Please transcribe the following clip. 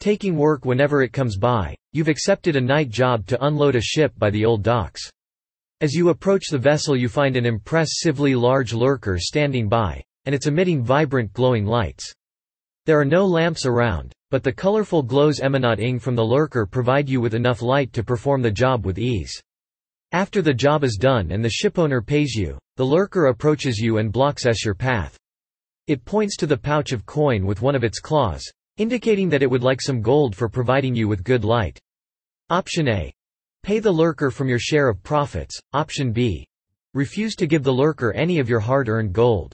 Taking work whenever it comes by, you've accepted a night job to unload a ship by the old docks. As you approach the vessel you find an impressively large lurker standing by, and it's emitting vibrant glowing lights. There are no lamps around, but the colorful glows emanating from the lurker provide you with enough light to perform the job with ease. After the job is done and the shipowner pays you, the lurker approaches you and blocks s your path. It points to the pouch of coin with one of its claws, indicating that it would like some gold for providing you with good light. Option A. Pay the lurker from your share of profits. Option B. Refuse to give the lurker any of your hard-earned gold.